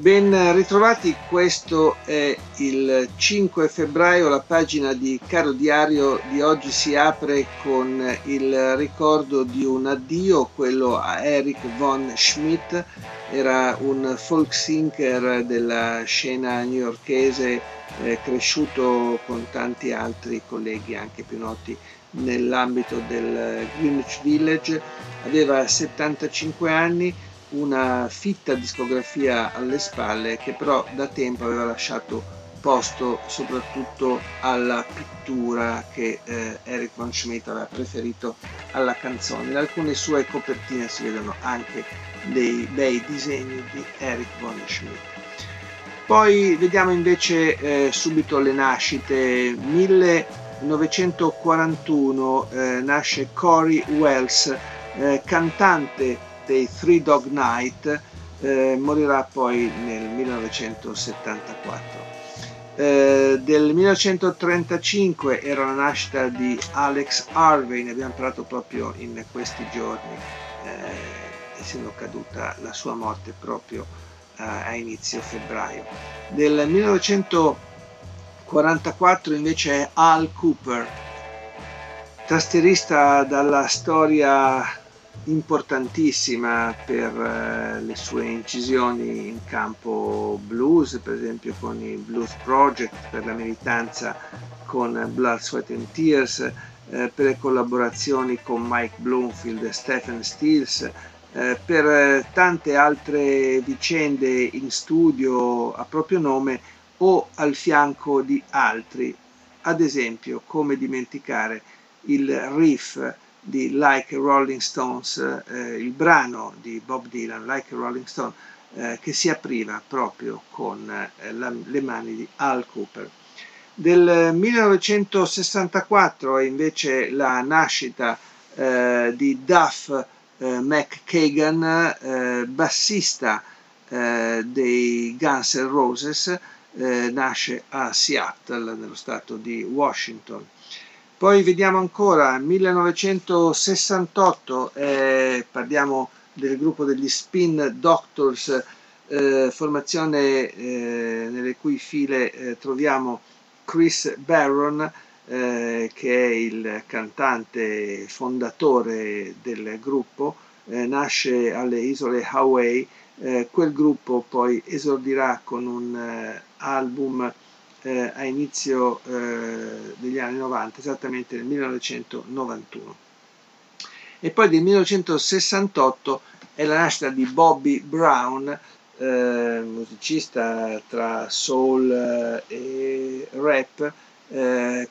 Ben ritrovati, questo è il 5 febbraio, la pagina di Caro Diario di oggi si apre con il ricordo di un addio, quello a Eric von Schmidt, era un folk singer della scena newyorchese eh, cresciuto con tanti altri colleghi anche più noti nell'ambito del Greenwich Village, aveva 75 anni una fitta discografia alle spalle che però da tempo aveva lasciato posto soprattutto alla pittura che eh, Eric von Schmidt aveva preferito alla canzone. In alcune sue copertine si vedono anche dei bei disegni di Eric von Schmidt. Poi vediamo invece eh, subito le nascite. 1941 eh, nasce Corey Wells, eh, cantante dei Three Dog Night, eh, morirà poi nel 1974. Eh, del 1935 era la nascita di Alex Harvey, ne abbiamo parlato proprio in questi giorni, eh, essendo caduta la sua morte proprio eh, a inizio febbraio. Del 1944 invece è Al Cooper, tastierista dalla storia importantissima per eh, le sue incisioni in campo blues, per esempio con il Blues Project, per la militanza con Blood, Sweat and Tears, eh, per le collaborazioni con Mike Bloomfield e Stephen Stills, eh, per tante altre vicende in studio a proprio nome o al fianco di altri, ad esempio come dimenticare il riff di Like Rolling Stones, eh, il brano di Bob Dylan, Like Rolling Stone, eh, che si apriva proprio con eh, la, le mani di Al Cooper. Del 1964 è invece la nascita eh, di Duff eh, McKagan, eh, bassista dei Guns N' Roses, nasce a Seattle, nello stato di Washington. Poi vediamo ancora 1968, eh, parliamo del gruppo degli Spin Doctors, eh, formazione eh, nelle cui file eh, troviamo Chris Barron, eh, che è il cantante fondatore del gruppo, eh, nasce alle isole Hawaii, quel gruppo poi esordirà con un album eh, a inizio eh, degli anni 90, esattamente nel 1991. E poi del 1968 è la nascita di Bobby Brown, eh, musicista tra soul eh, e rap, eh,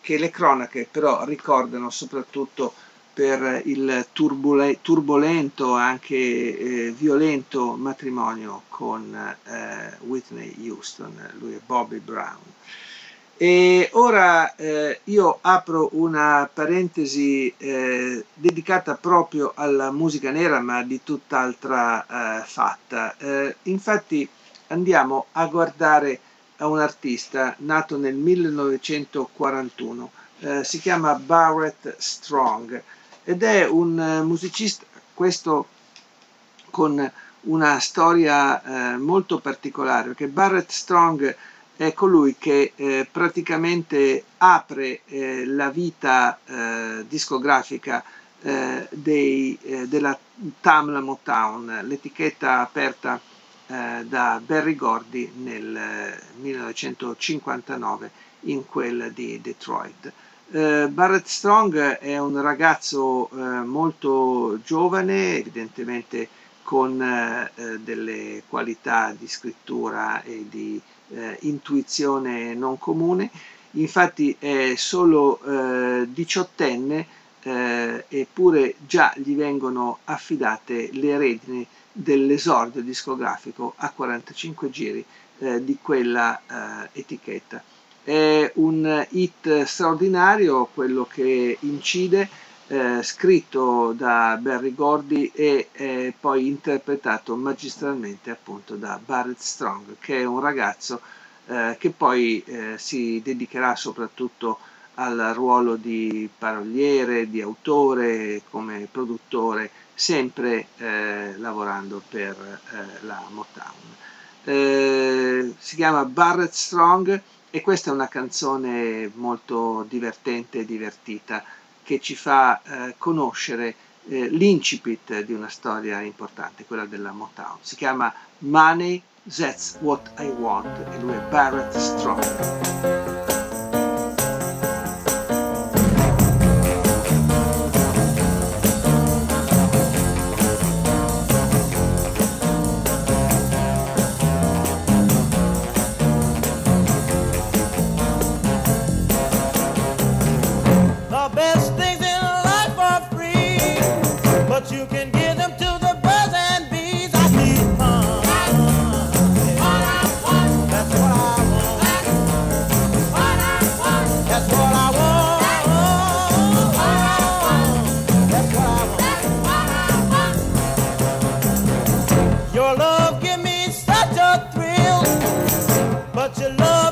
che le cronache però ricordano soprattutto per il turbole, turbolento, anche eh, violento matrimonio con eh, Whitney Houston, lui è Bobby Brown. E ora eh, io apro una parentesi eh, dedicata proprio alla musica nera, ma di tutt'altra eh, fatta. Eh, infatti andiamo a guardare a un artista nato nel 1941, si chiama Barrett Strong ed è un eh, musicista, questo con una storia eh, molto particolare, perché Barrett Strong è colui che eh, praticamente apre eh, la vita eh, discografica eh, dei, della Tamla Motown, l'etichetta aperta da Barry Gordy nel 1959 in quella di Detroit. Uh, Barrett Strong è un ragazzo uh, molto giovane, evidentemente con uh, delle qualità di scrittura e di intuizione non comune, infatti è solo diciottenne eh, eppure già gli vengono affidate le redini dell'esordio discografico a 45 giri eh, di quella eh, etichetta. È un hit straordinario, quello che incide, eh, scritto da Barry Gordy e eh, poi interpretato magistralmente appunto da Barrett Strong, che è un ragazzo eh, che poi eh, si dedicherà soprattutto al ruolo di paroliere, di autore, come produttore, sempre eh, lavorando per eh, la Motown. Si chiama Barrett Strong e questa è una canzone molto divertente e divertita che ci fa eh, conoscere eh, l'incipit di una storia importante, quella della Motown. Si chiama Money, That's What I Want e lui è Barrett Strong. your love.